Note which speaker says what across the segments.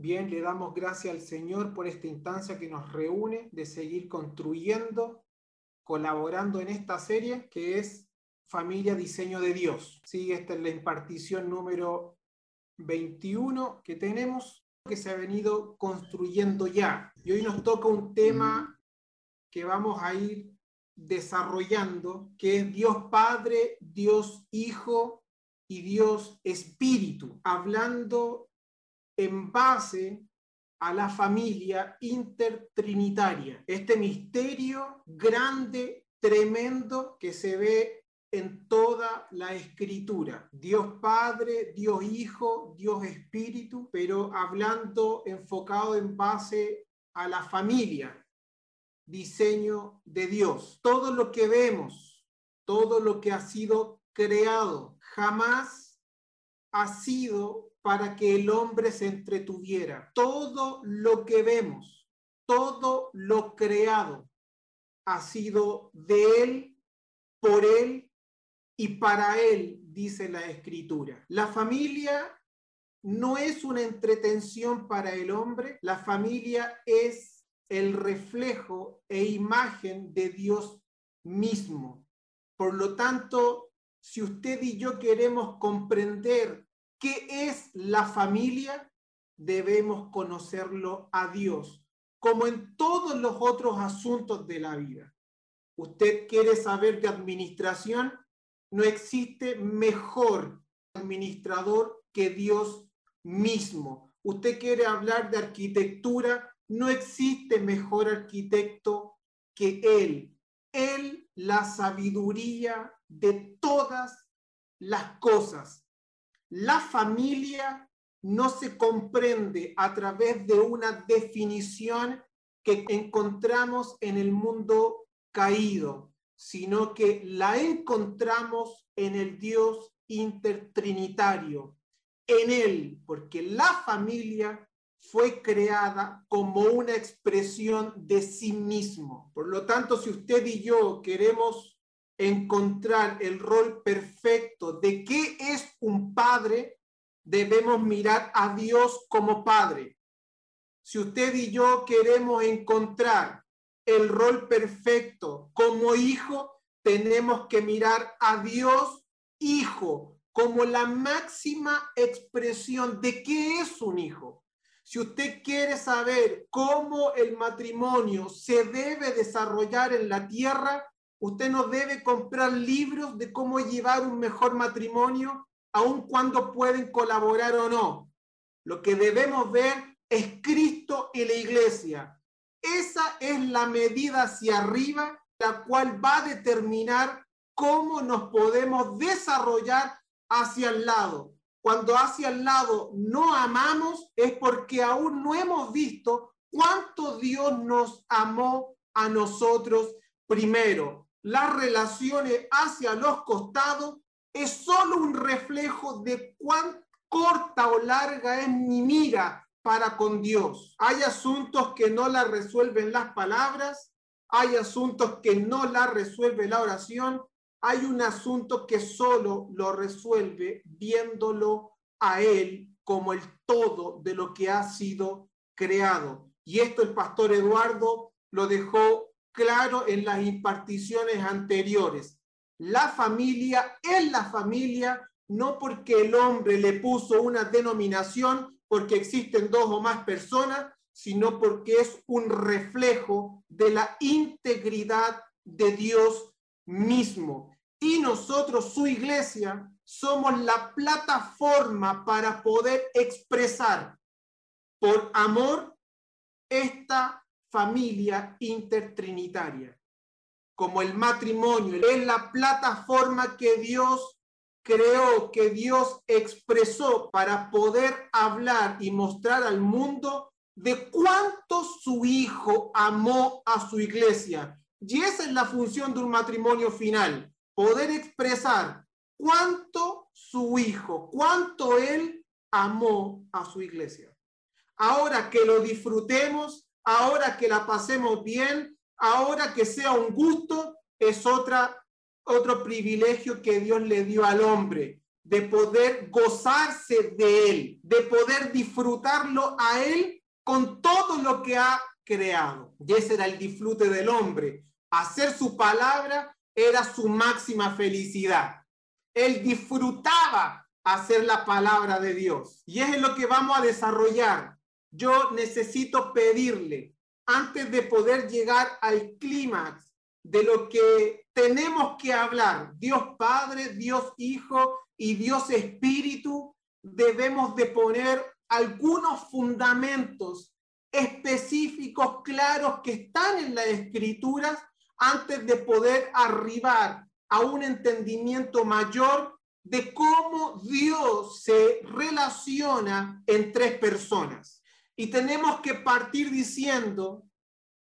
Speaker 1: Bien, le damos gracias al Señor por esta instancia que nos reúne de seguir construyendo, colaborando en esta serie que es Familia Diseño de Dios. Sí, esta es la impartición número 21 que tenemos, que se ha venido construyendo ya. Y hoy nos toca un tema que vamos a ir desarrollando, que es Dios Padre, Dios Hijo y Dios Espíritu, hablando en base a la familia intertrinitaria, este misterio grande, tremendo que se ve en toda la escritura. Dios Padre, Dios Hijo, Dios Espíritu, pero hablando enfocado en base a la familia, diseño de Dios. Todo lo que vemos, todo lo que ha sido creado, jamás ha sido para que el hombre se entretuviera. Todo lo que vemos, todo lo creado, ha sido de él, por él y para él, dice la escritura. La familia no es una entretención para el hombre, la familia es el reflejo e imagen de Dios mismo. Por lo tanto, si usted y yo queremos comprender qué es la familia, debemos conocerlo a Dios, como en todos los otros asuntos de la vida. Usted quiere saber de administración, no existe mejor administrador que Dios mismo. Usted quiere hablar de arquitectura, no existe mejor arquitecto que Él. Él, la sabiduría de todas las cosas. La familia no se comprende a través de una definición que encontramos en el mundo caído, sino que la encontramos en el Dios intertrinitario, en Él, porque la familia fue creada como una expresión de sí mismo. Por lo tanto, si usted y yo queremos encontrar el rol perfecto de qué es un padre, debemos mirar a Dios como padre. Si usted y yo queremos encontrar el rol perfecto como hijo, tenemos que mirar a Dios hijo como la máxima expresión de qué es un hijo. Si usted quiere saber cómo el matrimonio se debe desarrollar en la tierra, usted no debe comprar libros de cómo llevar un mejor matrimonio, aun cuando pueden colaborar o no. Lo que debemos ver es Cristo y la iglesia. Esa es la medida hacia arriba, la cual va a determinar cómo nos podemos desarrollar hacia el lado cuando hacia el lado no amamos es porque aún no hemos visto cuánto Dios nos amó a nosotros primero. Las relaciones hacia los costados es solo un reflejo de cuán corta o larga es mi mira para con Dios. Hay asuntos que no la resuelven las palabras, hay asuntos que no la resuelve la oración, hay un asunto que solo lo resuelve viéndolo a Él como el todo de lo que ha sido creado. Y esto el pastor Eduardo lo dejó claro en las imparticiones anteriores. La familia es la familia no porque el hombre le puso una denominación, porque existen dos o más personas, sino porque es un reflejo de la integridad de Dios mismo. Y nosotros, su iglesia, somos la plataforma para poder expresar por amor esta familia intertrinitaria. Como el matrimonio es la plataforma que Dios creó, que Dios expresó para poder hablar y mostrar al mundo de cuánto su hijo amó a su iglesia. Y esa es la función de un matrimonio final, poder expresar cuánto su hijo, cuánto él amó a su iglesia. Ahora que lo disfrutemos, ahora que la pasemos bien, ahora que sea un gusto, es otra, otro privilegio que Dios le dio al hombre. de poder gozarse de Él, de poder disfrutarlo a Él con todo lo que ha creado. Y ese era el disfrute del hombre. Hacer su palabra era su máxima felicidad. Él disfrutaba hacer la palabra de Dios. Y es lo que vamos a desarrollar. Yo necesito pedirle, antes de poder llegar al clímax de lo que tenemos que hablar, Dios Padre, Dios Hijo y Dios Espíritu, debemos de poner algunos fundamentos específicos, claros, que están en las escrituras antes de poder arribar a un entendimiento mayor de cómo Dios se relaciona en tres personas. Y tenemos que partir diciendo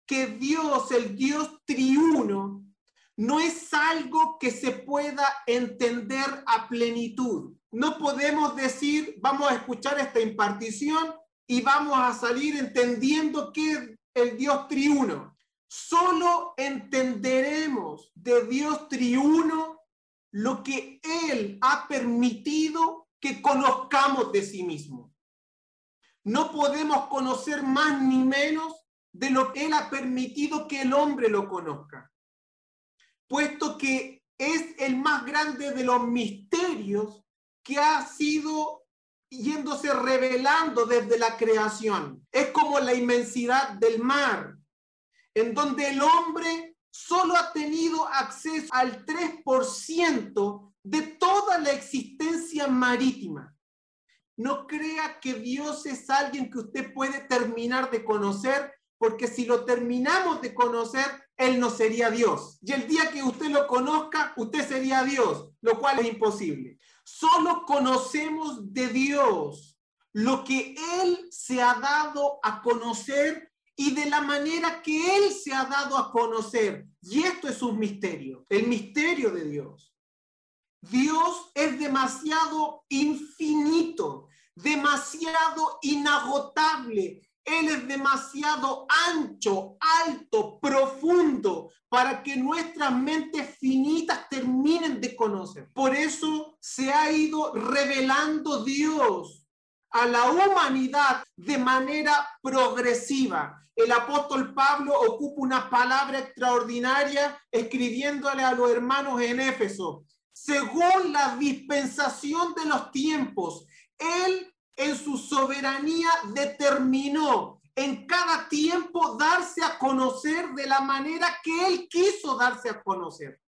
Speaker 1: que Dios, el Dios triuno, no es algo que se pueda entender a plenitud. No podemos decir, vamos a escuchar esta impartición y vamos a salir entendiendo que el Dios triuno. Solo entenderemos de Dios triuno lo que Él ha permitido que conozcamos de sí mismo. No podemos conocer más ni menos de lo que Él ha permitido que el hombre lo conozca, puesto que es el más grande de los misterios que ha sido yéndose revelando desde la creación. Es como la inmensidad del mar, en donde el hombre solo ha tenido acceso al 3% de toda la existencia marítima. No crea que Dios es alguien que usted puede terminar de conocer, porque si lo terminamos de conocer, Él no sería Dios. Y el día que usted lo conozca, usted sería Dios, lo cual es imposible. Solo conocemos de Dios lo que Él se ha dado a conocer y de la manera que Él se ha dado a conocer. Y esto es un misterio, el misterio de Dios. Dios es demasiado infinito, demasiado inagotable. Él es demasiado ancho, alto, profundo para que nuestras mentes finitas terminen de conocer. Por eso se ha ido revelando Dios a la humanidad de manera progresiva. El apóstol Pablo ocupa una palabra extraordinaria escribiéndole a los hermanos en Éfeso. Según la dispensación de los tiempos, Él en su soberanía determinó en cada tiempo darse a conocer de la manera que Él quiso darse a conocer.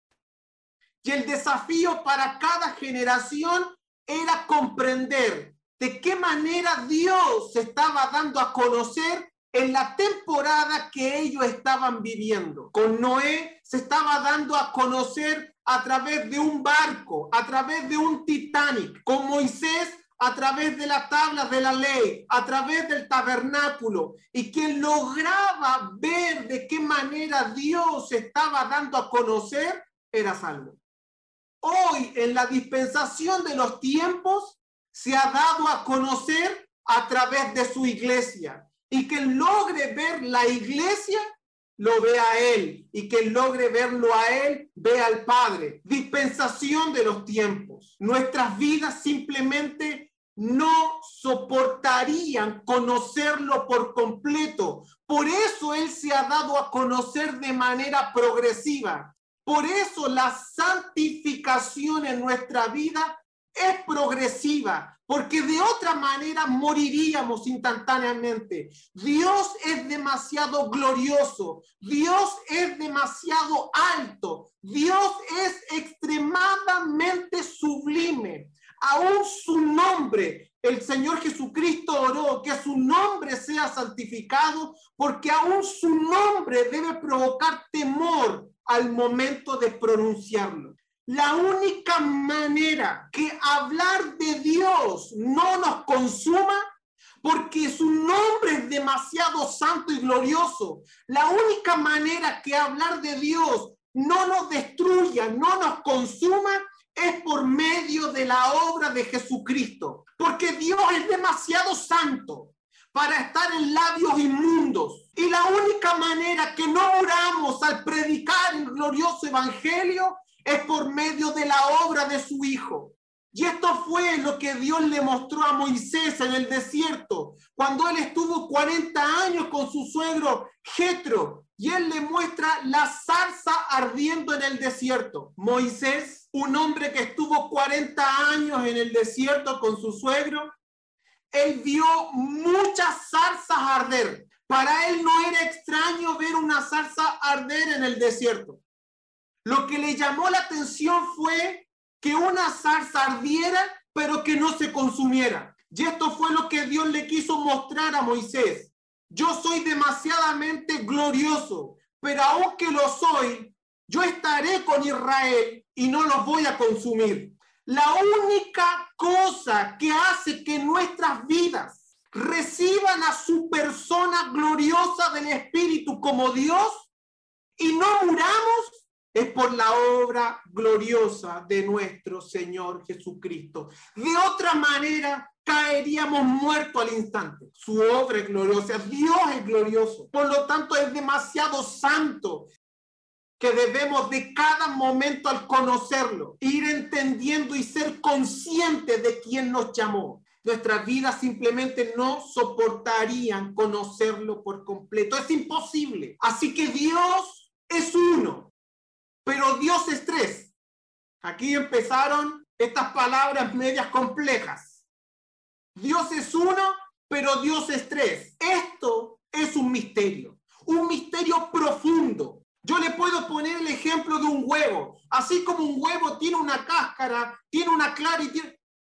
Speaker 1: Y el desafío para cada generación era comprender de qué manera Dios se estaba dando a conocer en la temporada que ellos estaban viviendo. Con Noé se estaba dando a conocer a través de un barco, a través de un Titanic. Con Moisés a través de las tablas de la ley, a través del tabernáculo, y quien lograba ver de qué manera Dios estaba dando a conocer, era salvo. Hoy, en la dispensación de los tiempos, se ha dado a conocer a través de su iglesia. Y quien logre ver la iglesia, lo ve a Él. Y quien logre verlo a Él, ve al Padre. Dispensación de los tiempos. Nuestras vidas simplemente no soportarían conocerlo por completo. Por eso Él se ha dado a conocer de manera progresiva. Por eso la santificación en nuestra vida es progresiva, porque de otra manera moriríamos instantáneamente. Dios es demasiado glorioso, Dios es demasiado alto, Dios es extremadamente sublime. Aún su nombre, el Señor Jesucristo oró que su nombre sea santificado, porque aún su nombre debe provocar temor al momento de pronunciarlo. La única manera que hablar de Dios no nos consuma, porque su nombre es demasiado santo y glorioso. La única manera que hablar de Dios no nos destruya, no nos consuma, es por medio de la obra de Jesucristo. Porque Dios es demasiado santo para estar en labios inmundos. Y la única manera que no oramos al predicar el glorioso evangelio es por medio de la obra de su Hijo. Y esto fue lo que Dios le mostró a Moisés en el desierto, cuando él estuvo 40 años con su suegro Jetro, y él le muestra la zarza ardiendo en el desierto. Moisés, un hombre que estuvo 40 años en el desierto con su suegro, él vio muchas zarzas arder. Para él no era extraño ver una zarza arder en el desierto. Lo que le llamó la atención fue que una zarza ardiera, pero que no se consumiera. Y esto fue lo que Dios le quiso mostrar a Moisés. Yo soy demasiadamente glorioso, pero aunque lo soy, yo estaré con Israel y no los voy a consumir. La única cosa que hace que nuestras vidas reciban a su persona gloriosa del Espíritu como Dios y no muramos es por la obra gloriosa de nuestro Señor Jesucristo. De otra manera, caeríamos muertos al instante. Su obra es gloriosa, Dios es glorioso. Por lo tanto, es demasiado santo que debemos de cada momento al conocerlo, ir entendiendo y ser conscientes de quién nos llamó. Nuestras vidas simplemente no soportarían conocerlo por completo. Es imposible. Así que Dios es uno pero Dios es tres. Aquí empezaron estas palabras medias complejas. Dios es uno, pero Dios es tres. Esto es un misterio, un misterio profundo. Yo le puedo poner el ejemplo de un huevo. Así como un huevo tiene una cáscara, tiene una clara.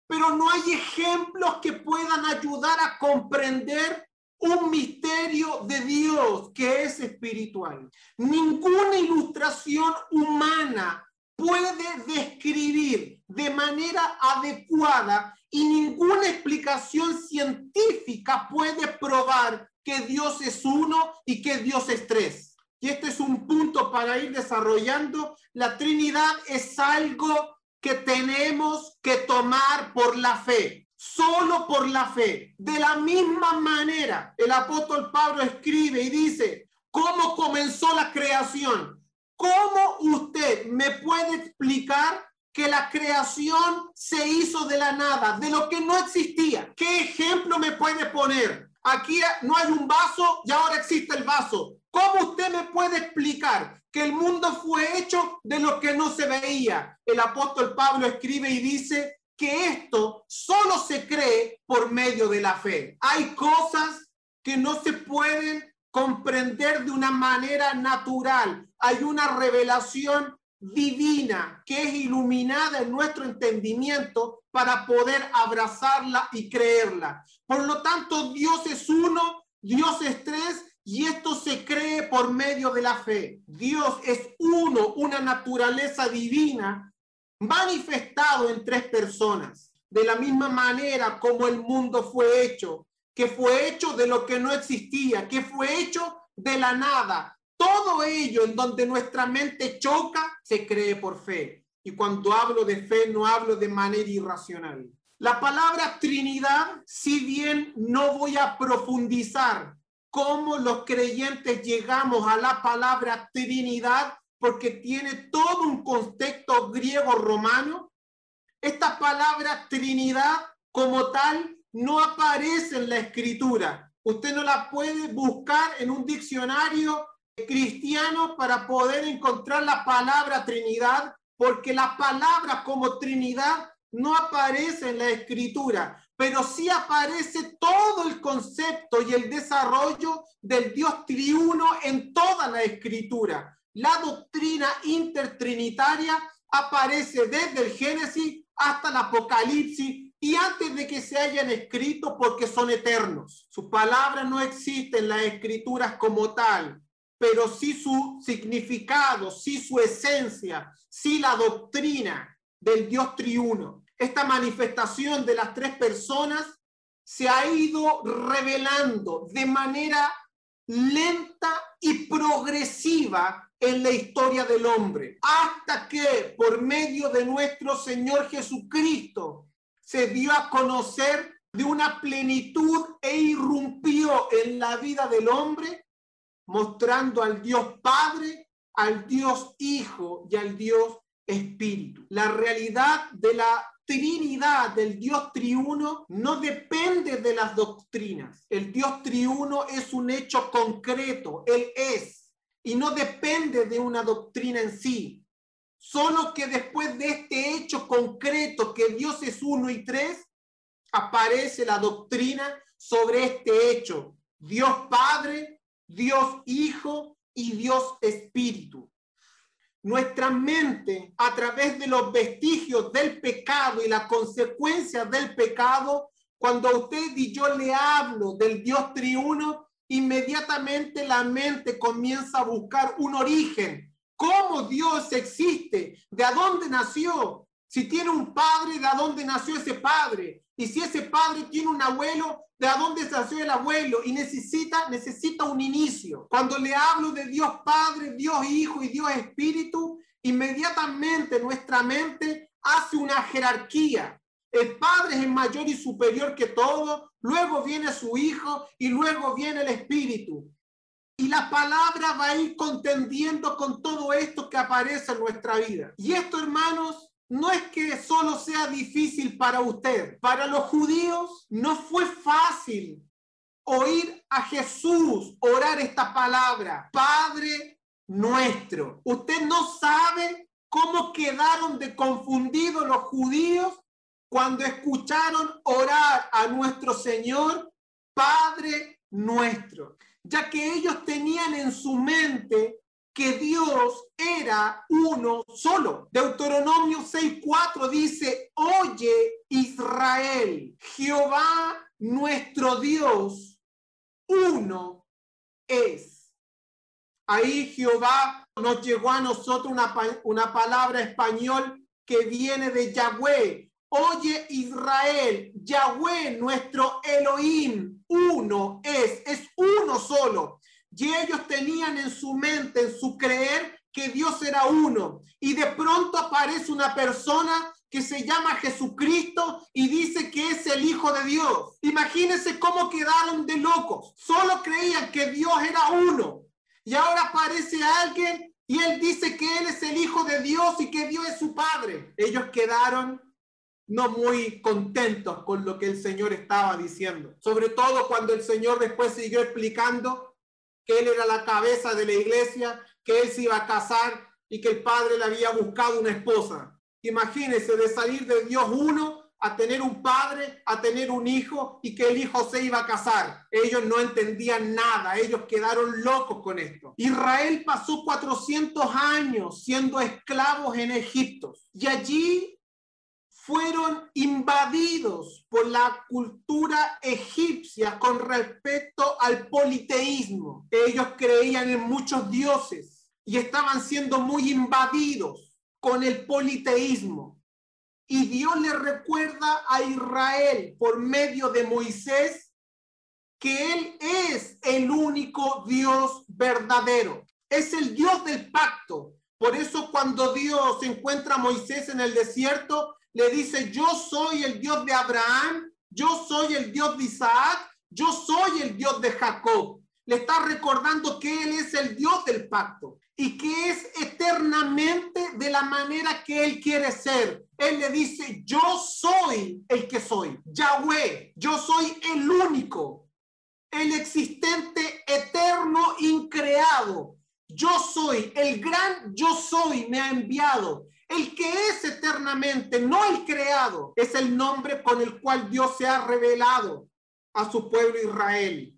Speaker 1: Pero no hay ejemplos que puedan ayudar a comprender un misterio de Dios que es espiritual. Ninguna ilustración humana puede describir de manera adecuada y ninguna explicación científica puede probar que Dios es uno y que Dios es tres. Y este es un punto para ir desarrollando. La Trinidad es algo que tenemos que tomar por la fe solo por la fe. De la misma manera, el apóstol Pablo escribe y dice, ¿cómo comenzó la creación? ¿Cómo usted me puede explicar que la creación se hizo de la nada, de lo que no existía? ¿Qué ejemplo me puede poner? Aquí no hay un vaso y ahora existe el vaso. ¿Cómo usted me puede explicar que el mundo fue hecho de lo que no se veía? El apóstol Pablo escribe y dice, que esto solo se cree por medio de la fe. Hay cosas que no se pueden comprender de una manera natural. Hay una revelación divina que es iluminada en nuestro entendimiento para poder abrazarla y creerla. Por lo tanto, Dios es uno, Dios es tres y esto se cree por medio de la fe. Dios es uno, una naturaleza divina manifestado en tres personas, de la misma manera como el mundo fue hecho, que fue hecho de lo que no existía, que fue hecho de la nada. Todo ello en donde nuestra mente choca, se cree por fe. Y cuando hablo de fe, no hablo de manera irracional. La palabra Trinidad, si bien no voy a profundizar cómo los creyentes llegamos a la palabra Trinidad, porque tiene todo un contexto griego-romano. Esta palabra Trinidad como tal no aparece en la escritura. Usted no la puede buscar en un diccionario cristiano para poder encontrar la palabra Trinidad, porque la palabra como Trinidad no aparece en la escritura, pero sí aparece todo el concepto y el desarrollo del Dios triuno en toda la escritura la doctrina intertrinitaria aparece desde el Génesis hasta el Apocalipsis y antes de que se hayan escrito porque son eternos. Su palabra no existe en las escrituras como tal, pero sí su significado, sí su esencia, sí la doctrina del Dios triuno. Esta manifestación de las tres personas se ha ido revelando de manera lenta y progresiva en la historia del hombre, hasta que por medio de nuestro Señor Jesucristo se dio a conocer de una plenitud e irrumpió en la vida del hombre, mostrando al Dios Padre, al Dios Hijo y al Dios espíritu. La realidad de la Trinidad del Dios triuno no depende de las doctrinas. El Dios triuno es un hecho concreto, Él es, y no depende de una doctrina en sí. Solo que después de este hecho concreto que Dios es uno y tres, aparece la doctrina sobre este hecho. Dios Padre, Dios Hijo y Dios Espíritu. Nuestra mente, a través de los vestigios del pecado y las consecuencias del pecado, cuando usted y yo le hablo del Dios triuno, inmediatamente la mente comienza a buscar un origen. ¿Cómo Dios existe? ¿De dónde nació? Si tiene un padre, ¿de dónde nació ese padre? Y si ese padre tiene un abuelo, ¿de dónde nació el abuelo? Y necesita, necesita un inicio. Cuando le hablo de Dios Padre, Dios Hijo y Dios Espíritu, inmediatamente nuestra mente hace una jerarquía. El Padre es el mayor y superior que todo, luego viene su Hijo y luego viene el Espíritu. Y la palabra va a ir contendiendo con todo esto que aparece en nuestra vida. Y esto, hermanos, no es que solo sea difícil para usted. Para los judíos no fue fácil oír a Jesús orar esta palabra, Padre nuestro. Usted no sabe cómo quedaron de confundidos los judíos cuando escucharon orar a nuestro Señor, Padre nuestro, ya que ellos tenían en su mente que Dios era uno solo. Deuteronomio 6:4 dice, oye Israel, Jehová nuestro Dios, uno es. Ahí Jehová nos llegó a nosotros una, una palabra español que viene de Yahweh. Oye Israel, Yahweh nuestro Elohim, uno es, es uno solo. Y ellos tenían en su mente, en su creer, que Dios era uno. Y de pronto aparece una persona que se llama Jesucristo y dice que es el Hijo de Dios. Imagínense cómo quedaron de locos. Solo creían que Dios era uno. Y ahora aparece alguien y él dice que él es el Hijo de Dios y que Dios es su Padre. Ellos quedaron no muy contentos con lo que el Señor estaba diciendo. Sobre todo cuando el Señor después siguió explicando que él era la cabeza de la iglesia, que él se iba a casar y que el padre le había buscado una esposa. Imagínense de salir de Dios uno a tener un padre, a tener un hijo y que el hijo se iba a casar. Ellos no entendían nada, ellos quedaron locos con esto. Israel pasó 400 años siendo esclavos en Egipto y allí fueron invadidos por la cultura egipcia con respecto al politeísmo. Ellos creían en muchos dioses y estaban siendo muy invadidos con el politeísmo. Y Dios le recuerda a Israel por medio de Moisés que Él es el único Dios verdadero. Es el Dios del pacto. Por eso cuando Dios encuentra a Moisés en el desierto, le dice, yo soy el Dios de Abraham, yo soy el Dios de Isaac, yo soy el Dios de Jacob. Le está recordando que Él es el Dios del pacto y que es eternamente de la manera que Él quiere ser. Él le dice, yo soy el que soy, Yahweh, yo soy el único, el existente, eterno, increado. Yo soy, el gran yo soy me ha enviado. El que es eternamente, no el creado, es el nombre con el cual Dios se ha revelado a su pueblo Israel.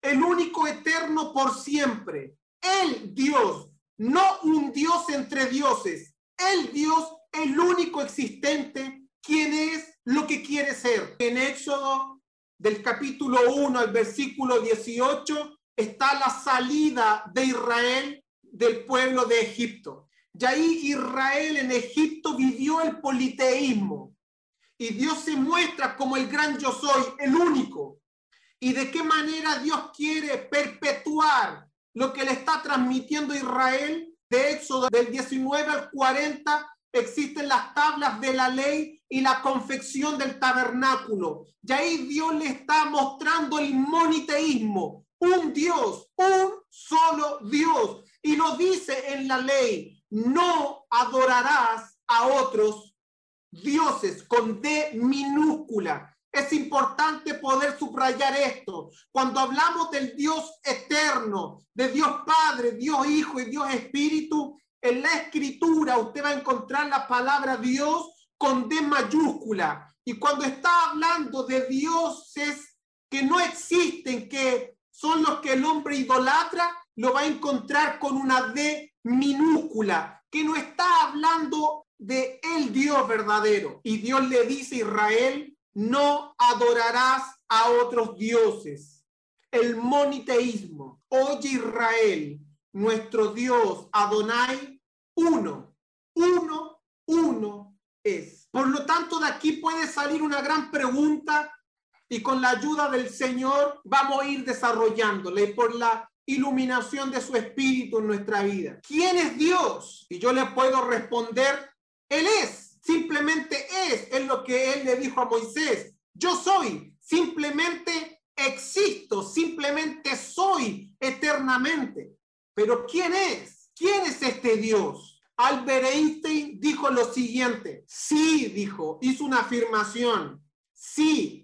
Speaker 1: El único eterno por siempre. El Dios, no un Dios entre dioses. El Dios, el único existente, quien es lo que quiere ser. En Éxodo del capítulo 1 al versículo 18 está la salida de Israel del pueblo de Egipto. Y ahí Israel en Egipto vivió el politeísmo. Y Dios se muestra como el gran yo soy, el único. Y de qué manera Dios quiere perpetuar lo que le está transmitiendo Israel. De Éxodo del 19 al 40 existen las tablas de la ley y la confección del tabernáculo. Y ahí Dios le está mostrando el moniteísmo, un Dios, un solo Dios. Y lo dice en la ley, no adorarás a otros dioses con D minúscula. Es importante poder subrayar esto. Cuando hablamos del Dios eterno, de Dios Padre, Dios Hijo y Dios Espíritu, en la escritura usted va a encontrar la palabra Dios con D mayúscula. Y cuando está hablando de dioses que no existen, que son los que el hombre idolatra, lo va a encontrar con una D minúscula, que no está hablando de el Dios verdadero. Y Dios le dice a Israel, no adorarás a otros dioses. El moniteísmo. Oye Israel, nuestro Dios Adonai, uno, uno, uno es. Por lo tanto, de aquí puede salir una gran pregunta y con la ayuda del Señor vamos a ir desarrollándola y por la iluminación de su espíritu en nuestra vida. ¿Quién es Dios? Y yo le puedo responder, Él es simplemente es, es lo que él le dijo a Moisés. Yo soy, simplemente existo, simplemente soy eternamente. Pero ¿quién es? ¿Quién es este Dios? Albert Einstein dijo lo siguiente. Sí, dijo, hizo una afirmación. Sí,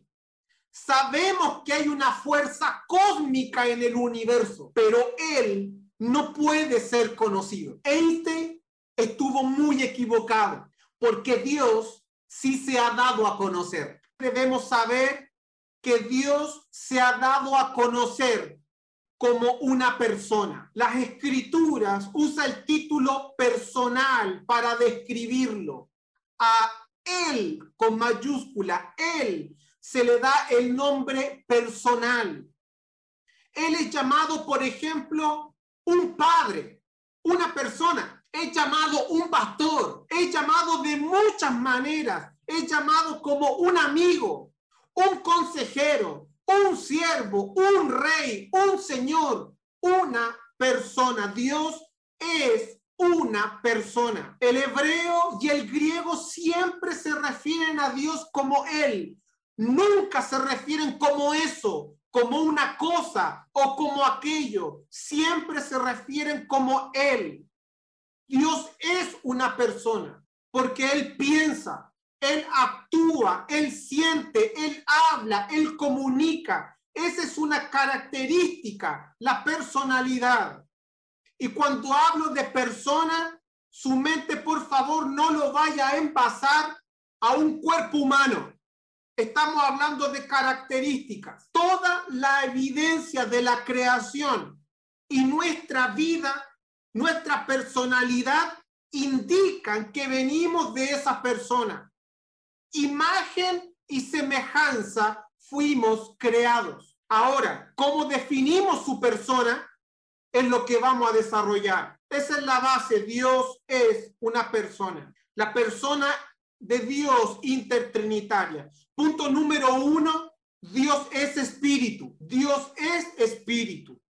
Speaker 1: sabemos que hay una fuerza cósmica en el universo, pero él no puede ser conocido. Einstein estuvo muy equivocado porque Dios sí se ha dado a conocer. Debemos saber que Dios se ha dado a conocer como una persona. Las escrituras usa el título personal para describirlo. A él con mayúscula, él se le da el nombre personal. Él es llamado, por ejemplo, un padre, una persona es llamado un pastor, es llamado de muchas maneras, es llamado como un amigo, un consejero, un siervo, un rey, un señor, una persona. Dios es una persona. El hebreo y el griego siempre se refieren a Dios como Él. Nunca se refieren como eso, como una cosa o como aquello. Siempre se refieren como Él. Dios es una persona porque Él piensa, Él actúa, Él siente, Él habla, Él comunica. Esa es una característica, la personalidad. Y cuando hablo de persona, su mente, por favor, no lo vaya a envasar a un cuerpo humano. Estamos hablando de características. Toda la evidencia de la creación y nuestra vida nuestra personalidad indican que venimos de esa persona. Imagen y semejanza fuimos creados. Ahora, ¿cómo definimos su persona? Es lo que vamos a desarrollar. Esa es la base. Dios es una persona. La persona de Dios intertrinitaria. Punto número uno, Dios es espíritu. Dios es espíritu.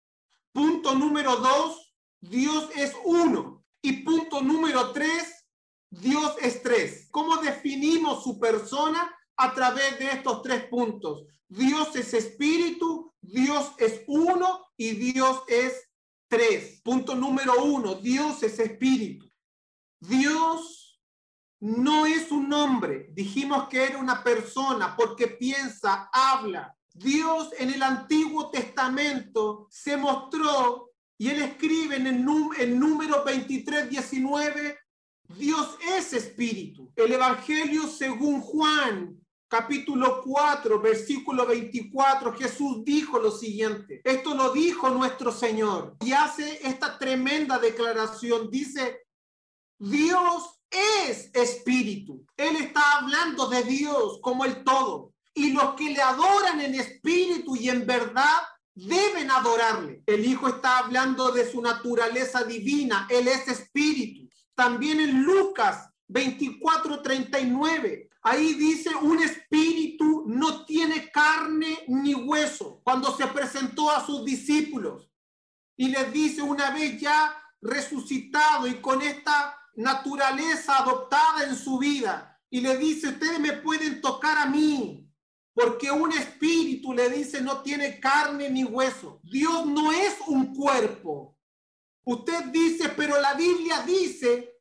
Speaker 1: Punto número dos, Dios es uno. Y punto número tres, Dios es tres. ¿Cómo definimos su persona? A través de estos tres puntos. Dios es espíritu, Dios es uno y Dios es tres. Punto número uno, Dios es espíritu. Dios no es un nombre. Dijimos que era una persona porque piensa, habla. Dios en el Antiguo Testamento se mostró y él escribe en el, número 23, 19, Dios es espíritu. El Evangelio según Juan, capítulo 4, versículo 24, Jesús dijo lo siguiente. Esto lo dijo nuestro Señor y hace esta tremenda declaración. Dice, Dios es espíritu. Él está hablando de Dios como el todo. Y los que le adoran en espíritu y en verdad deben adorarle. El Hijo está hablando de su naturaleza divina, Él es espíritu. También en Lucas 24, 39, ahí dice, un espíritu no tiene carne ni hueso. Cuando se presentó a sus discípulos y les dice, una vez ya resucitado y con esta naturaleza adoptada en su vida, y le dice, ustedes me pueden tocar a mí, porque un espíritu le dice no tiene carne ni hueso. Dios no es un cuerpo. Usted dice, pero la Biblia dice,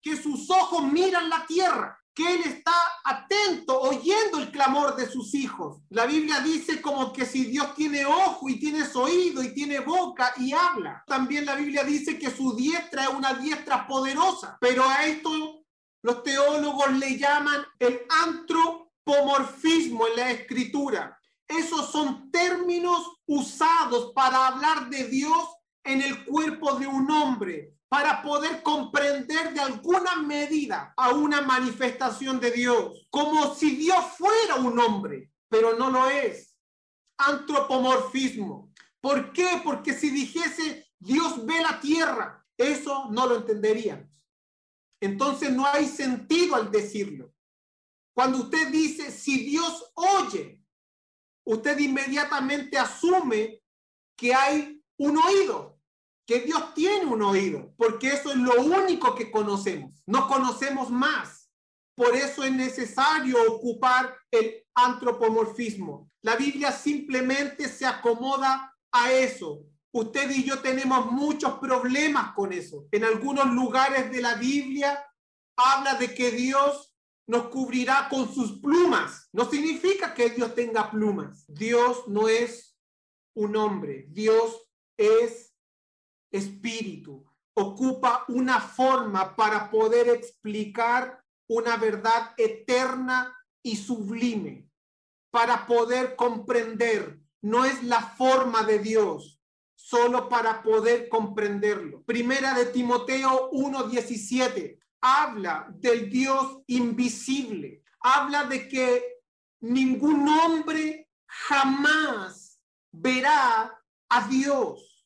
Speaker 1: que sus ojos miran la tierra, que Él está atento, oyendo el clamor de sus hijos. La Biblia dice como que si Dios tiene ojo y tiene oído y tiene boca y habla. También la Biblia dice que su diestra es una diestra poderosa, pero a esto los teólogos le llaman el antropomorfismo en la escritura. Esos son términos usados para hablar de Dios en el cuerpo de un hombre, para poder comprender de alguna medida a una manifestación de Dios, como si Dios fuera un hombre, pero no lo es. Antropomorfismo. ¿Por qué? Porque si dijese Dios ve la tierra, eso no lo entenderíamos. Entonces no hay sentido al decirlo. Cuando usted dice si Dios oye, usted inmediatamente asume que hay un oído que Dios tiene un oído, porque eso es lo único que conocemos, no conocemos más. Por eso es necesario ocupar el antropomorfismo. La Biblia simplemente se acomoda a eso. Usted y yo tenemos muchos problemas con eso. En algunos lugares de la Biblia habla de que Dios nos cubrirá con sus plumas. No significa que Dios tenga plumas. Dios no es un hombre. Dios es espíritu, ocupa una forma para poder explicar una verdad eterna y sublime, para poder comprender. No es la forma de Dios, solo para poder comprenderlo. Primera de Timoteo 1:17 habla del Dios invisible, habla de que ningún hombre jamás verá a Dios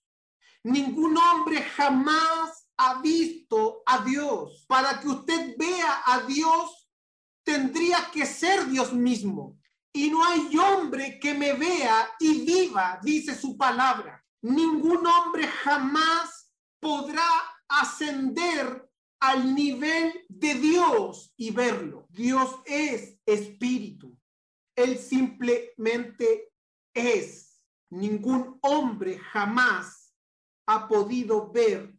Speaker 1: Ningún hombre jamás ha visto a Dios. Para que usted vea a Dios, tendría que ser Dios mismo. Y no hay hombre que me vea y viva, dice su palabra. Ningún hombre jamás podrá ascender al nivel de Dios y verlo. Dios es espíritu. Él simplemente es. Ningún hombre jamás ha podido ver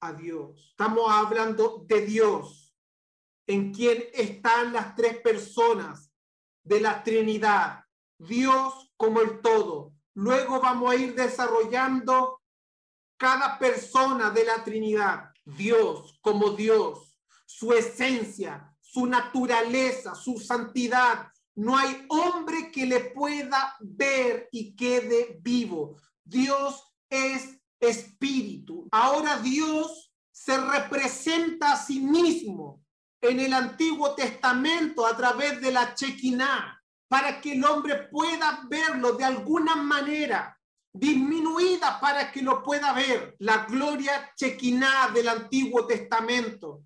Speaker 1: a Dios. Estamos hablando de Dios, en quien están las tres personas de la Trinidad, Dios como el todo. Luego vamos a ir desarrollando cada persona de la Trinidad, Dios como Dios, su esencia, su naturaleza, su santidad. No hay hombre que le pueda ver y quede vivo. Dios es espíritu. Ahora Dios se representa a sí mismo en el Antiguo Testamento a través de la Chequiná, para que el hombre pueda verlo de alguna manera disminuida para que lo pueda ver. La gloria Chequiná del Antiguo Testamento.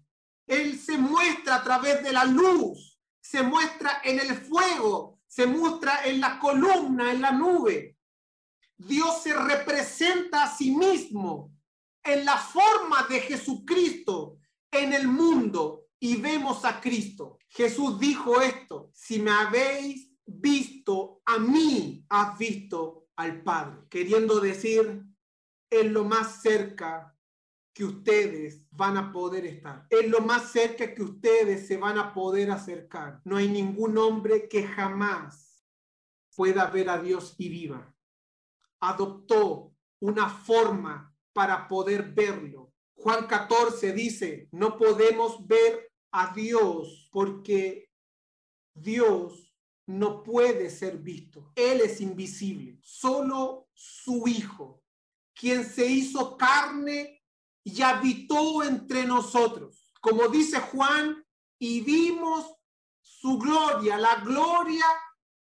Speaker 1: Él se muestra a través de la luz, se muestra en el fuego, se muestra en la columna, en la nube. Dios se representa a sí mismo en la forma de Jesucristo en el mundo y vemos a Cristo. Jesús dijo esto, si me habéis visto a mí, has visto al Padre, queriendo decir, en lo más cerca que ustedes van a poder estar. En lo más cerca que ustedes se van a poder acercar. No hay ningún hombre que jamás pueda ver a Dios y viva adoptó una forma para poder verlo. Juan 14 dice, no podemos ver a Dios porque Dios no puede ser visto. Él es invisible. Solo su Hijo, quien se hizo carne y habitó entre nosotros. Como dice Juan, y vimos su gloria, la gloria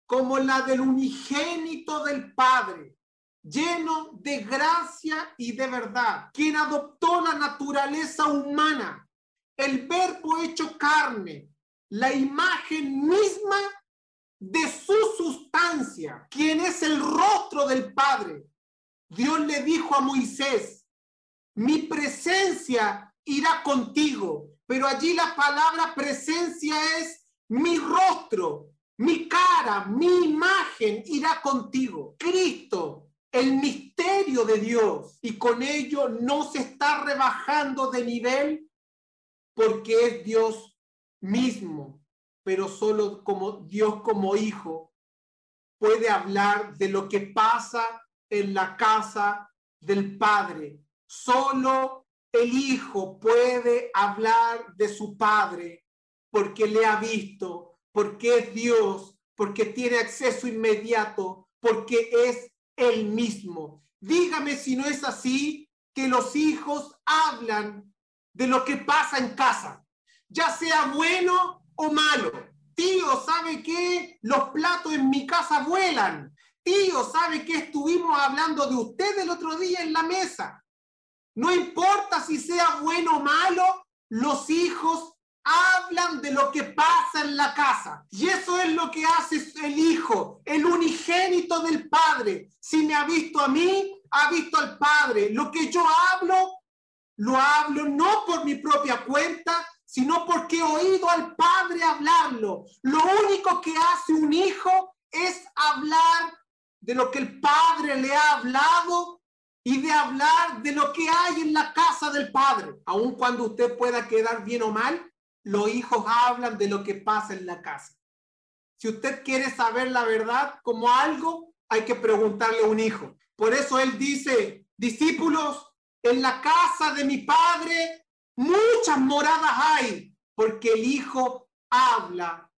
Speaker 1: como la del unigénito del Padre, lleno de gracia y de verdad, quien adoptó la naturaleza humana, el verbo hecho carne, la imagen misma de su sustancia, quien es el rostro del Padre. Dios le dijo a Moisés, mi presencia irá contigo, pero allí la palabra presencia es mi rostro, mi cara, mi imagen irá contigo. Cristo el misterio de Dios y con ello no se está rebajando de nivel, porque es Dios mismo, pero solo como Dios como hijo puede hablar de lo que pasa en la casa del Padre. Solo el Hijo puede hablar de su Padre porque le ha visto, porque es Dios, porque tiene acceso inmediato, porque es el mismo. Dígame si no es así que los hijos hablan de lo que pasa en casa, ya sea bueno o malo. Tío, ¿sabe qué? Los platos en mi casa vuelan. Tío, ¿sabe qué? Estuvimos hablando de usted el otro día en la mesa. No importa si sea bueno o malo, los hijos hablan de lo que pasa en la casa. Y eso es lo que hace el hijo, el unigénito del padre. Si me ha visto a mí, ha visto al padre. Lo que yo hablo, lo hablo no por mi propia cuenta, sino porque he oído al padre hablarlo. Lo único que hace un hijo es hablar de lo que el padre le ha hablado y de hablar de lo que hay en la casa del padre. Aun cuando usted pueda quedar bien o mal, los hijos hablan de lo que pasa en la casa. Si usted quiere saber la verdad como algo, hay que preguntarle a un hijo. Por eso él dice, discípulos, en la casa de mi padre muchas moradas hay, porque el hijo habla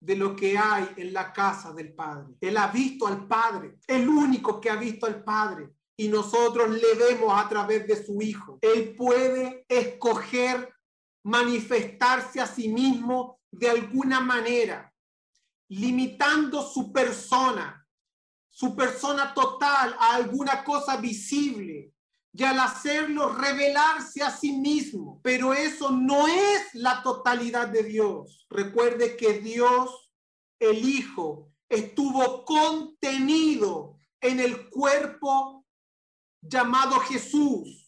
Speaker 1: de lo que hay en la casa del Padre. Él ha visto al Padre, el único que ha visto al Padre. Y nosotros le vemos a través de su Hijo. Él puede escoger manifestarse a sí mismo de alguna manera, limitando su persona, su persona total a alguna cosa visible y al hacerlo revelarse a sí mismo. Pero eso no es la totalidad de Dios. Recuerde que Dios, el Hijo, estuvo contenido en el cuerpo llamado Jesús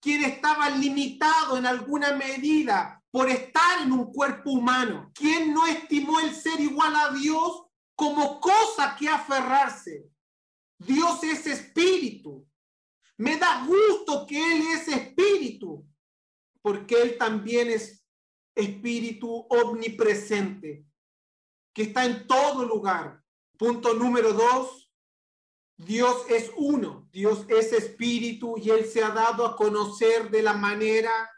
Speaker 1: quien estaba limitado en alguna medida por estar en un cuerpo humano, quien no estimó el ser igual a Dios como cosa que aferrarse. Dios es espíritu. Me da gusto que Él es espíritu, porque Él también es espíritu omnipresente, que está en todo lugar. Punto número dos, Dios es uno, Dios es espíritu y Él se ha dado a conocer de la manera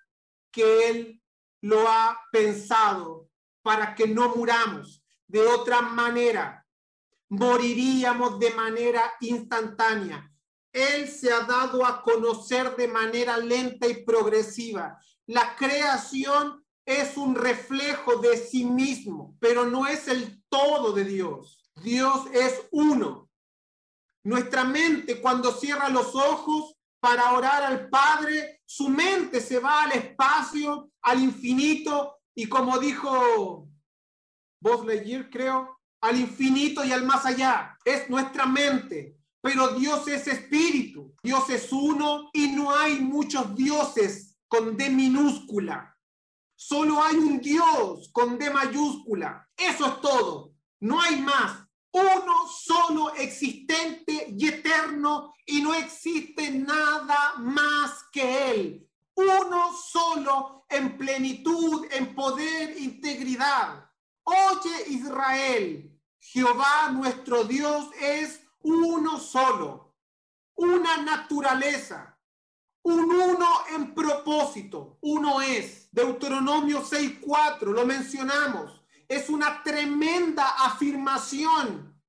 Speaker 1: que Él lo ha pensado para que no muramos. De otra manera, moriríamos de manera instantánea. Él se ha dado a conocer de manera lenta y progresiva. La creación es un reflejo de sí mismo, pero no es el todo de Dios. Dios es uno nuestra mente cuando cierra los ojos para orar al Padre, su mente se va al espacio, al infinito y como dijo Buzz Lightyear, creo, al infinito y al más allá. Es nuestra mente. Pero Dios es espíritu, Dios es uno y no hay muchos dioses con D minúscula. Solo hay un Dios con D mayúscula. Eso es todo. No hay más uno solo existente y eterno y no existe nada más que Él. Uno solo en plenitud, en poder, integridad. Oye Israel, Jehová nuestro Dios es uno solo, una naturaleza, un uno en propósito, uno es. Deuteronomio 6.4, lo mencionamos es una tremenda afirmación,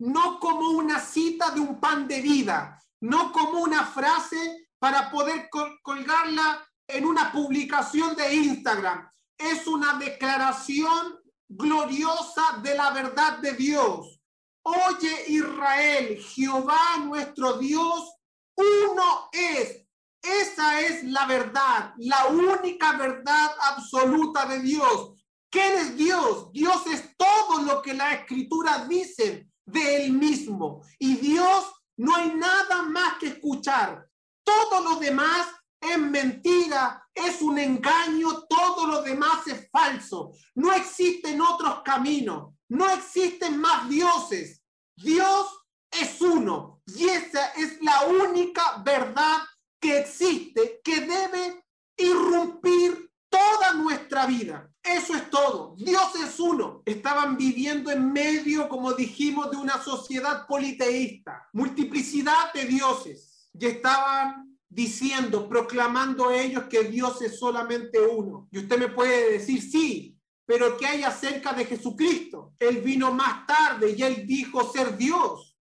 Speaker 1: no como una cita de un pan de vida, no como una frase para poder colgarla en una publicación de Instagram. Es una declaración gloriosa de la verdad de Dios. Oye Israel, Jehová nuestro Dios, uno es. Esa es la verdad, la única verdad absoluta de Dios. ¿Quién es Dios? Dios es todo lo que la escritura dice de él mismo. Y Dios no hay nada más que escuchar. Todo lo demás es mentira, es un engaño, todo lo demás es falso. No existen otros caminos, no existen más dioses. Dios es uno y esa es la única verdad que existe que debe irrumpir toda nuestra vida. Eso es todo. Dios es uno. Estaban viviendo en medio, como dijimos, de una sociedad politeísta, multiplicidad de dioses. Y estaban diciendo, proclamando ellos que Dios es solamente uno. Y usted me puede decir, sí, pero ¿qué hay acerca de Jesucristo? Él vino más tarde y él dijo ser Dios.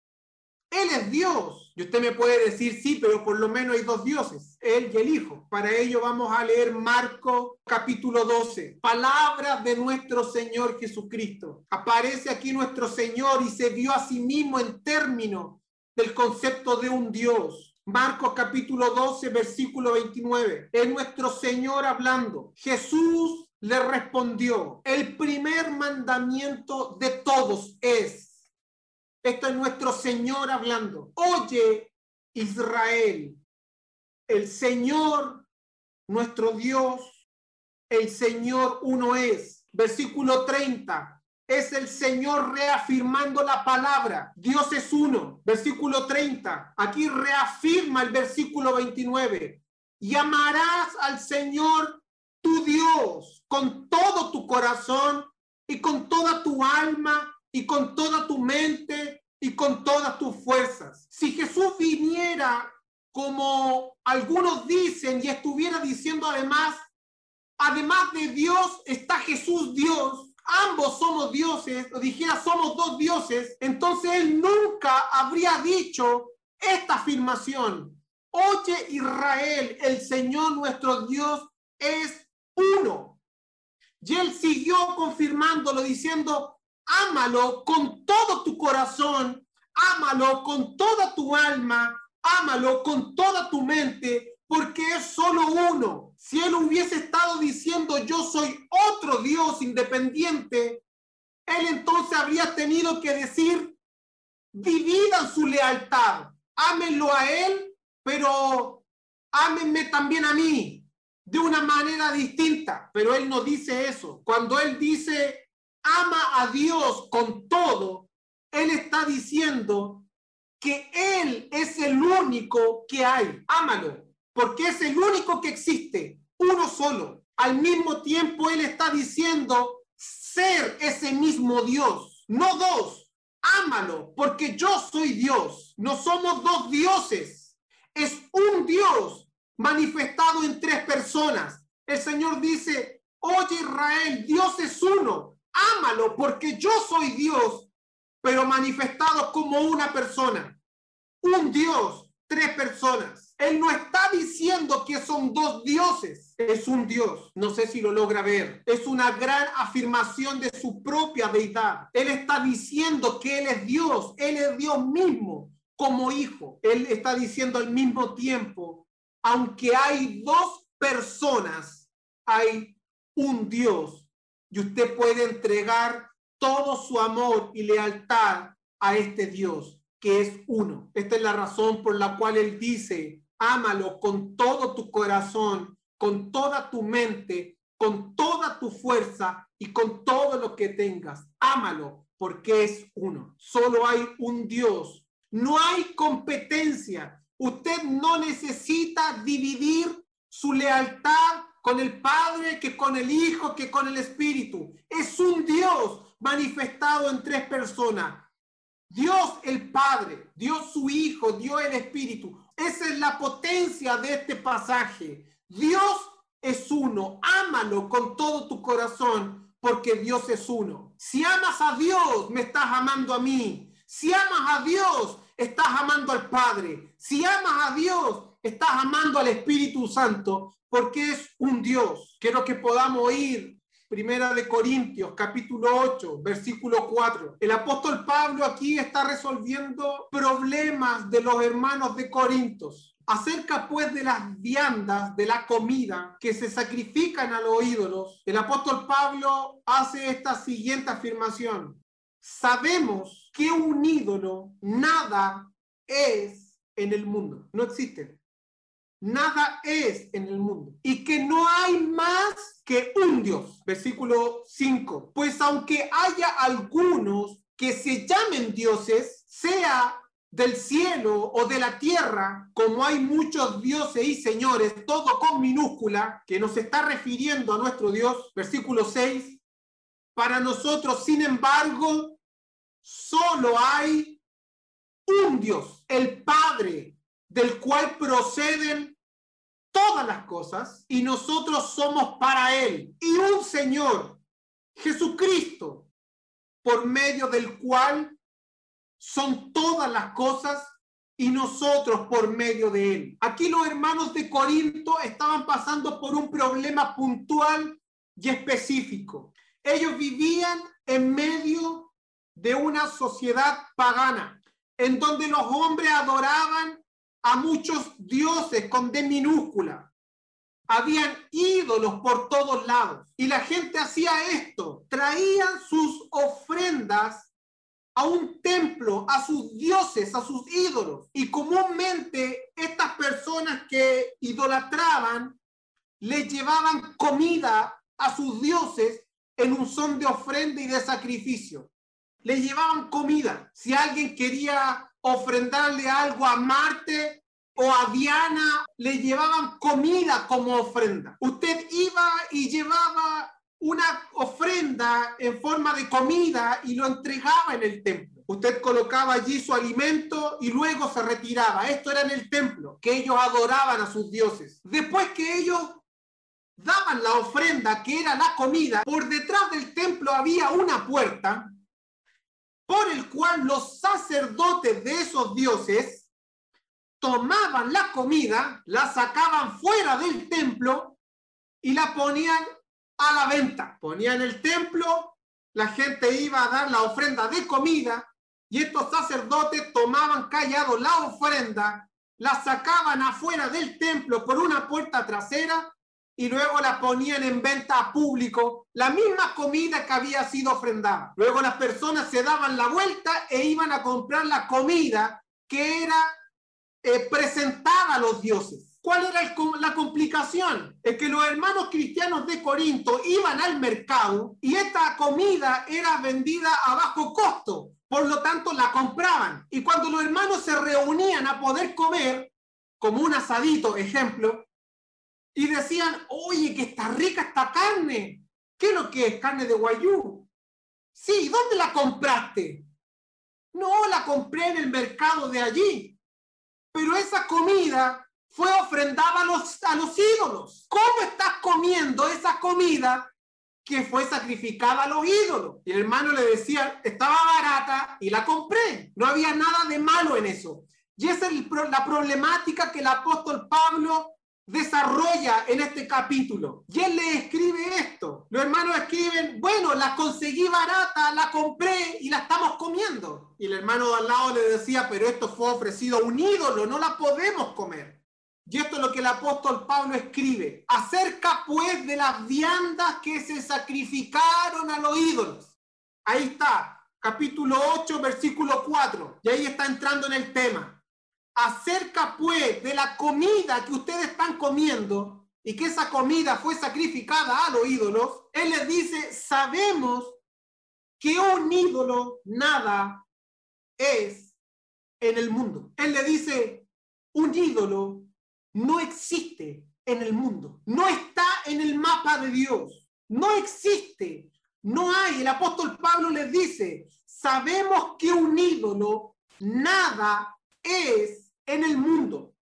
Speaker 1: Él es Dios. Y usted me puede decir, sí, pero por lo menos hay dos dioses, Él y el Hijo. Para ello vamos a leer Marco capítulo 12, palabras de nuestro Señor Jesucristo. Aparece aquí nuestro Señor y se vio a sí mismo en términos del concepto de un Dios. Marcos capítulo 12, versículo 29. Es nuestro Señor hablando. Jesús le respondió, el primer mandamiento de todos es esto es nuestro Señor hablando. Oye, Israel, el Señor, nuestro Dios, el Señor uno es. Versículo 30. Es el Señor reafirmando la palabra. Dios es uno. Versículo 30. Aquí reafirma el versículo 29. Llamarás al Señor tu Dios con todo tu corazón y con toda tu alma y con toda tu mente y con todas tus fuerzas. Si Jesús viniera como algunos dicen y estuviera diciendo además, además de Dios está Jesús Dios, ambos somos dioses, o dijera somos dos dioses, entonces él nunca habría dicho esta afirmación. Oye Israel, el Señor nuestro Dios es uno. Y él siguió confirmándolo diciendo, ámalo con todo tu corazón, ámalo con toda tu alma, ámalo con toda tu mente, porque es solo uno. Si él hubiese estado diciendo yo soy otro Dios independiente, él entonces habría tenido que decir, dividan su lealtad, ámenlo a él, pero ámenme también a mí de una manera distinta. Pero él no dice eso. Cuando él dice, ama a Dios con todo, Él está diciendo que Él es el único que hay. Ámalo, porque es el único que existe, uno solo. Al mismo tiempo, Él está diciendo ser ese mismo Dios, no dos. Ámalo, porque yo soy Dios. No somos dos dioses. Es un Dios manifestado en tres personas. El Señor dice, oye Israel, Dios es uno ámalo porque yo soy Dios, pero manifestado como una persona. Un Dios, tres personas. Él no está diciendo que son dos dioses, es un Dios. No sé si lo logra ver. Es una gran afirmación de su propia deidad. Él está diciendo que Él es Dios, Él es Dios mismo como hijo. Él está diciendo al mismo tiempo, aunque hay dos personas, hay un Dios y usted puede entregar todo su amor y lealtad a este Dios, que es uno. Esta es la razón por la cual Él dice, ámalo con todo tu corazón, con toda tu mente, con toda tu fuerza y con todo lo que tengas. Ámalo porque es uno. Solo hay un Dios. No hay competencia. Usted no necesita dividir su lealtad con el Padre, que con el Hijo, que con el Espíritu. Es un Dios manifestado en tres personas. Dios el Padre, Dios su Hijo, Dios el Espíritu. Esa es la potencia de este pasaje. Dios es uno. Ámalo con todo tu corazón porque Dios es uno. Si amas a Dios, me estás amando a mí. Si amas a Dios, estás amando al Padre. Si amas a Dios, estás amando al Espíritu Santo porque es un Dios. Quiero que podamos oír Primera de Corintios, capítulo 8, versículo 4. El apóstol Pablo aquí está resolviendo problemas de los hermanos de Corintios. Acerca pues de las viandas, de la comida que se sacrifican a los ídolos, el apóstol Pablo hace esta siguiente afirmación. Sabemos que un ídolo nada es en el mundo, no existe nada es en el mundo y que no hay más que un Dios. Versículo 5. Pues aunque haya algunos que se llamen dioses, sea del cielo o de la tierra, como hay muchos dioses y señores, todo con minúscula, que nos está refiriendo a nuestro Dios, versículo 6, para nosotros, sin embargo, solo hay un Dios, el Padre, del cual proceden todas las cosas y nosotros somos para Él. Y un Señor, Jesucristo, por medio del cual son todas las cosas y nosotros por medio de Él. Aquí los hermanos de Corinto estaban pasando por un problema puntual y específico. Ellos vivían en medio de una sociedad pagana, en donde los hombres adoraban a muchos dioses con D minúscula. Habían ídolos por todos lados. Y la gente hacía esto. Traían sus ofrendas a un templo, a sus dioses, a sus ídolos. Y comúnmente estas personas que idolatraban les llevaban comida a sus dioses en un son de ofrenda y de sacrificio. Les llevaban comida. Si alguien quería ofrendarle algo a Marte o a Diana, le llevaban comida como ofrenda. Usted iba y llevaba una ofrenda en forma de comida y lo entregaba en el templo. Usted colocaba allí su alimento y luego se retiraba. Esto era en el templo, que ellos adoraban a sus dioses. Después que ellos daban la ofrenda, que era la comida, por detrás del templo había una puerta el cual los sacerdotes de esos dioses tomaban la comida, la sacaban fuera del templo y la ponían a la venta. Ponían el templo, la gente iba a dar la ofrenda de comida y estos sacerdotes tomaban callado la ofrenda, la sacaban afuera del templo por una puerta trasera y luego la ponían en venta a público, la misma comida que había sido ofrendada. Luego las personas se daban la vuelta e iban a comprar la comida que era eh, presentada a los dioses. ¿Cuál era la complicación? Es que los hermanos cristianos de Corinto iban al mercado y esta comida era vendida a bajo costo, por lo tanto la compraban. Y cuando los hermanos se reunían a poder comer, como un asadito, ejemplo, y decían, oye, que está rica esta carne. ¿Qué es lo que es? Carne de guayú. Sí, ¿dónde la compraste? No, la compré en el mercado de allí. Pero esa comida fue ofrendada a los, a los ídolos. ¿Cómo estás comiendo esa comida que fue sacrificada a los ídolos? Y el hermano le decía, estaba barata y la compré. No había nada de malo en eso. Y esa es la problemática que el apóstol Pablo desarrolla en este capítulo. Y él le escribe esto. Los hermanos escriben, bueno, la conseguí barata, la compré y la estamos comiendo. Y el hermano de al lado le decía, pero esto fue ofrecido a un ídolo, no la podemos comer. Y esto es lo que el apóstol Pablo escribe. Acerca pues de las viandas que se sacrificaron a los ídolos. Ahí está, capítulo 8, versículo 4. Y ahí está entrando en el tema acerca pues de la comida que ustedes están comiendo y que esa comida fue sacrificada a los ídolos, Él les dice, sabemos que un ídolo nada es en el mundo. Él le dice, un ídolo no existe en el mundo, no está en el mapa de Dios, no existe, no hay. El apóstol Pablo les dice, sabemos que un ídolo nada es en el mundo.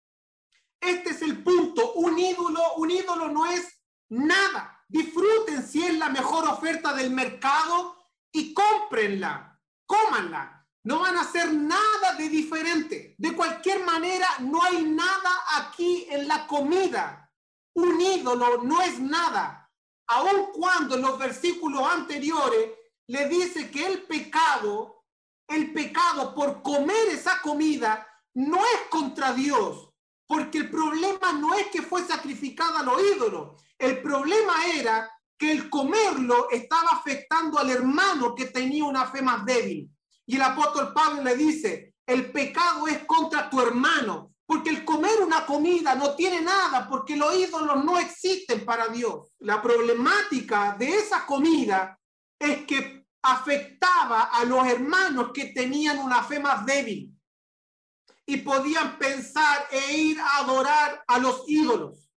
Speaker 1: Este es el punto. Un ídolo, un ídolo no es nada. Disfruten si es la mejor oferta del mercado y cómprenla, cómanla. No van a hacer nada de diferente. De cualquier manera, no hay nada aquí en la comida. Un ídolo no es nada. Aun cuando en los versículos anteriores le dice que el pecado, el pecado por comer esa comida no es contra Dios, porque el problema no es que fue sacrificada a los ídolos, el problema era que el comerlo estaba afectando al hermano que tenía una fe más débil. Y el apóstol Pablo le dice, el pecado es contra tu hermano, porque el comer una comida no tiene nada, porque los ídolos no existen para Dios. La problemática de esa comida es que afectaba a los hermanos que tenían una fe más débil. Y podían pensar e ir a adorar a los ídolos.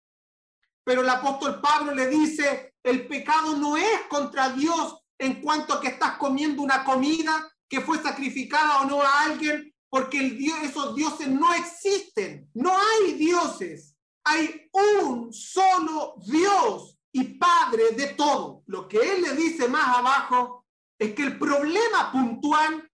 Speaker 1: Pero el apóstol Pablo le dice, el pecado no es contra Dios en cuanto a que estás comiendo una comida que fue sacrificada o no a alguien, porque el Dios, esos dioses no existen. No hay dioses. Hay un solo Dios y Padre de todo. Lo que él le dice más abajo es que el problema puntual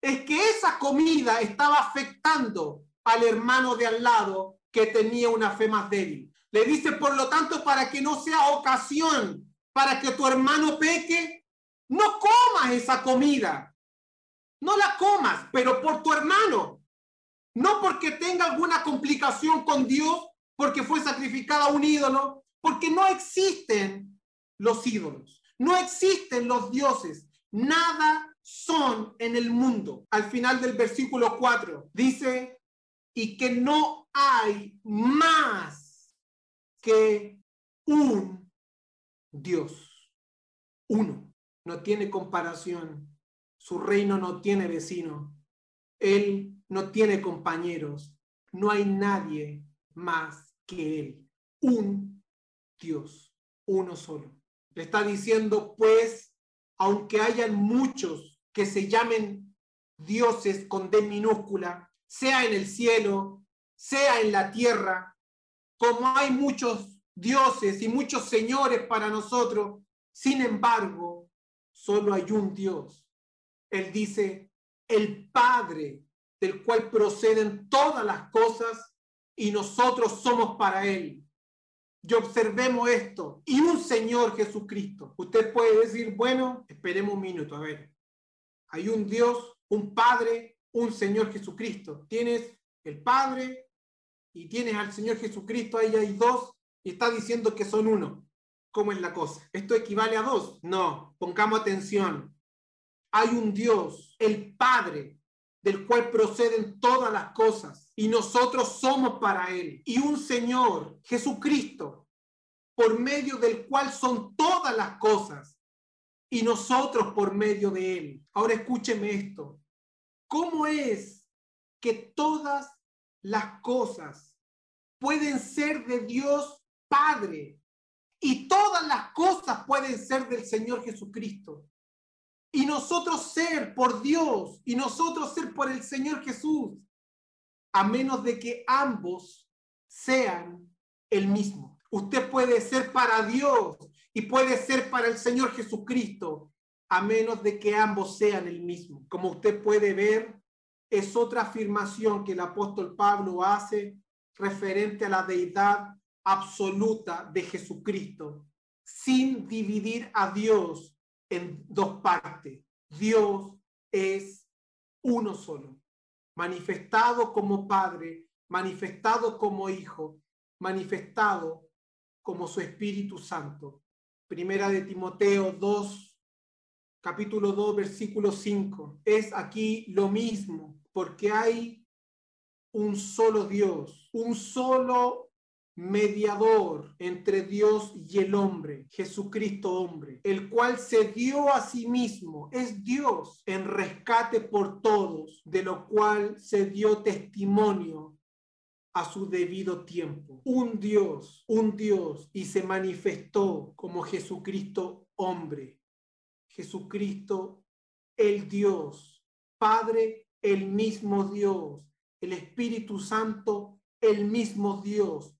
Speaker 1: es que esa comida estaba afectando al hermano de al lado que tenía una fe más débil. Le dice, por lo tanto, para que no sea ocasión para que tu hermano peque, no comas esa comida. No la comas, pero por tu hermano. No porque tenga alguna complicación con Dios, porque fue sacrificada un ídolo, porque no existen los ídolos, no existen los dioses, nada son en el mundo. Al final del versículo 4 dice, y que no hay más que un Dios, uno, no tiene comparación, su reino no tiene vecino, él no tiene compañeros, no hay nadie más que él, un Dios, uno solo. Le está diciendo, pues, aunque hayan muchos que se llamen dioses con D minúscula, sea en el cielo, sea en la tierra, como hay muchos dioses y muchos señores para nosotros, sin embargo, solo hay un Dios. Él dice, el Padre del cual proceden todas las cosas y nosotros somos para Él. Y observemos esto. Y un Señor Jesucristo. Usted puede decir, bueno, esperemos un minuto, a ver. Hay un Dios, un Padre, un Señor Jesucristo. Tienes el Padre y tienes al Señor Jesucristo, ahí hay dos, y está diciendo que son uno. ¿Cómo es la cosa? ¿Esto equivale a dos? No, pongamos atención. Hay un Dios, el Padre, del cual proceden todas las cosas, y nosotros somos para Él. Y un Señor, Jesucristo, por medio del cual son todas las cosas, y nosotros por medio de Él. Ahora escúcheme esto. ¿Cómo es que todas las cosas pueden ser de Dios Padre y todas las cosas pueden ser del Señor Jesucristo. Y nosotros ser por Dios y nosotros ser por el Señor Jesús, a menos de que ambos sean el mismo. Usted puede ser para Dios y puede ser para el Señor Jesucristo, a menos de que ambos sean el mismo. Como usted puede ver, es otra afirmación que el apóstol Pablo hace referente a la deidad absoluta de Jesucristo, sin dividir a Dios en dos partes. Dios es uno solo, manifestado como Padre, manifestado como Hijo, manifestado como su Espíritu Santo. Primera de Timoteo 2, capítulo 2, versículo 5. Es aquí lo mismo, porque hay un solo Dios, un solo mediador entre Dios y el hombre, Jesucristo hombre, el cual se dio a sí mismo, es Dios en rescate por todos, de lo cual se dio testimonio a su debido tiempo. Un Dios, un Dios, y se manifestó como Jesucristo hombre. Jesucristo el Dios, Padre el mismo Dios, el Espíritu Santo el mismo Dios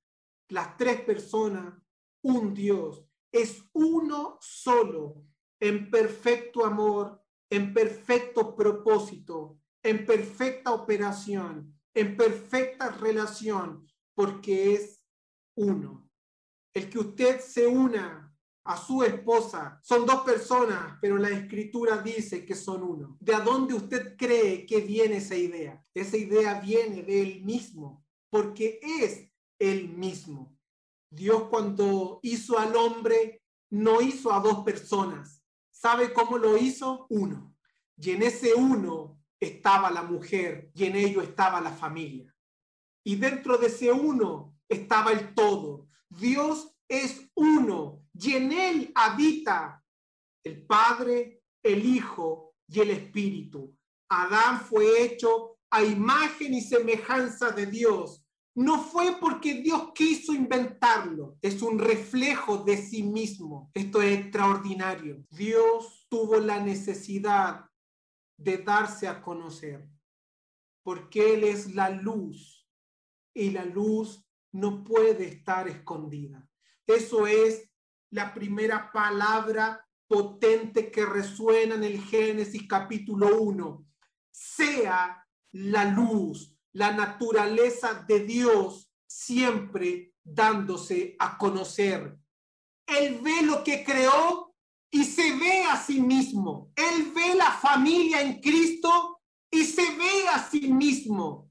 Speaker 1: las tres personas, un Dios, es uno solo, en perfecto amor, en perfecto propósito, en perfecta operación, en perfecta relación, porque es uno. El que usted se una a su esposa, son dos personas, pero la escritura dice que son uno. ¿De dónde usted cree que viene esa idea? Esa idea viene de él mismo, porque es él mismo. Dios cuando hizo al hombre, no hizo a dos personas. ¿Sabe cómo lo hizo? Uno. Y en ese uno estaba la mujer y en ello estaba la familia. Y dentro de ese uno estaba el todo. Dios es uno y en él habita el Padre, el Hijo y el Espíritu. Adán fue hecho a imagen y semejanza de Dios, no fue porque Dios quiso inventarlo, es un reflejo de sí mismo. Esto es extraordinario. Dios tuvo la necesidad de darse a conocer, porque Él es la luz y la luz no puede estar escondida. Eso es la primera palabra potente que resuena en el Génesis capítulo 1. Sea la luz la naturaleza de Dios siempre dándose a conocer. Él ve lo que creó y se ve a sí mismo. Él ve la familia en Cristo y se ve a sí mismo,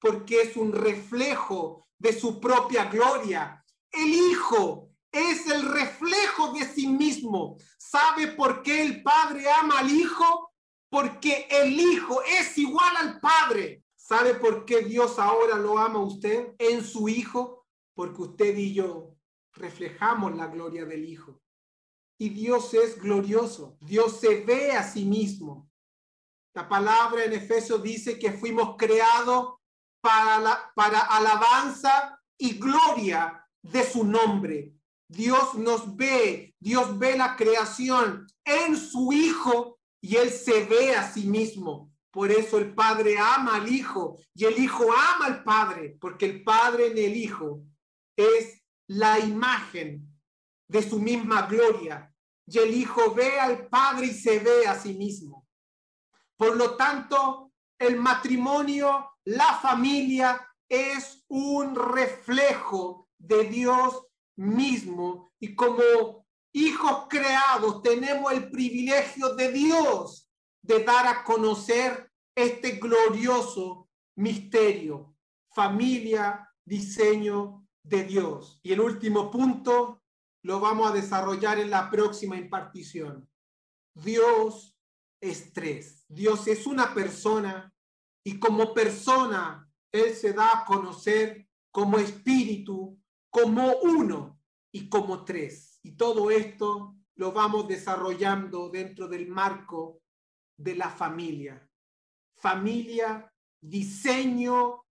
Speaker 1: porque es un reflejo de su propia gloria. El Hijo es el reflejo de sí mismo. ¿Sabe por qué el Padre ama al Hijo? Porque el Hijo es igual al Padre. ¿Sabe por qué Dios ahora lo ama a usted en su Hijo? Porque usted y yo reflejamos la gloria del Hijo. Y Dios es glorioso. Dios se ve a sí mismo. La palabra en Efesios dice que fuimos creados para, la, para alabanza y gloria de su nombre. Dios nos ve, Dios ve la creación en su Hijo y Él se ve a sí mismo. Por eso el Padre ama al Hijo y el Hijo ama al Padre, porque el Padre en el Hijo es la imagen de su misma gloria. Y el Hijo ve al Padre y se ve a sí mismo. Por lo tanto, el matrimonio, la familia, es un reflejo de Dios mismo. Y como hijos creados tenemos el privilegio de Dios de dar a conocer este glorioso misterio, familia, diseño de Dios. Y el último punto lo vamos a desarrollar en la próxima impartición. Dios es tres. Dios es una persona y como persona Él se da a conocer como espíritu, como uno y como tres. Y todo esto lo vamos desarrollando dentro del marco de la familia. Familia, diseño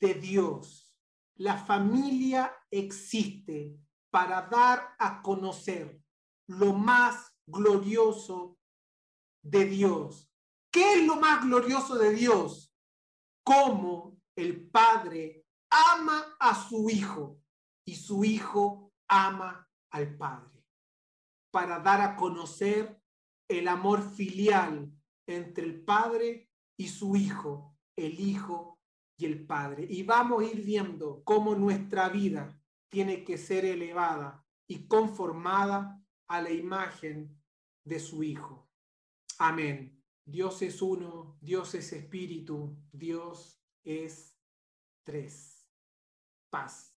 Speaker 1: de Dios. La familia existe para dar a conocer lo más glorioso de Dios. ¿Qué es lo más glorioso de Dios? Cómo el Padre ama a su Hijo y su Hijo ama al Padre. Para dar a conocer el amor filial entre el Padre y su Hijo, el Hijo y el Padre. Y vamos a ir viendo cómo nuestra vida tiene que ser elevada y conformada a la imagen de su Hijo. Amén. Dios es uno, Dios es espíritu, Dios es tres. Paz.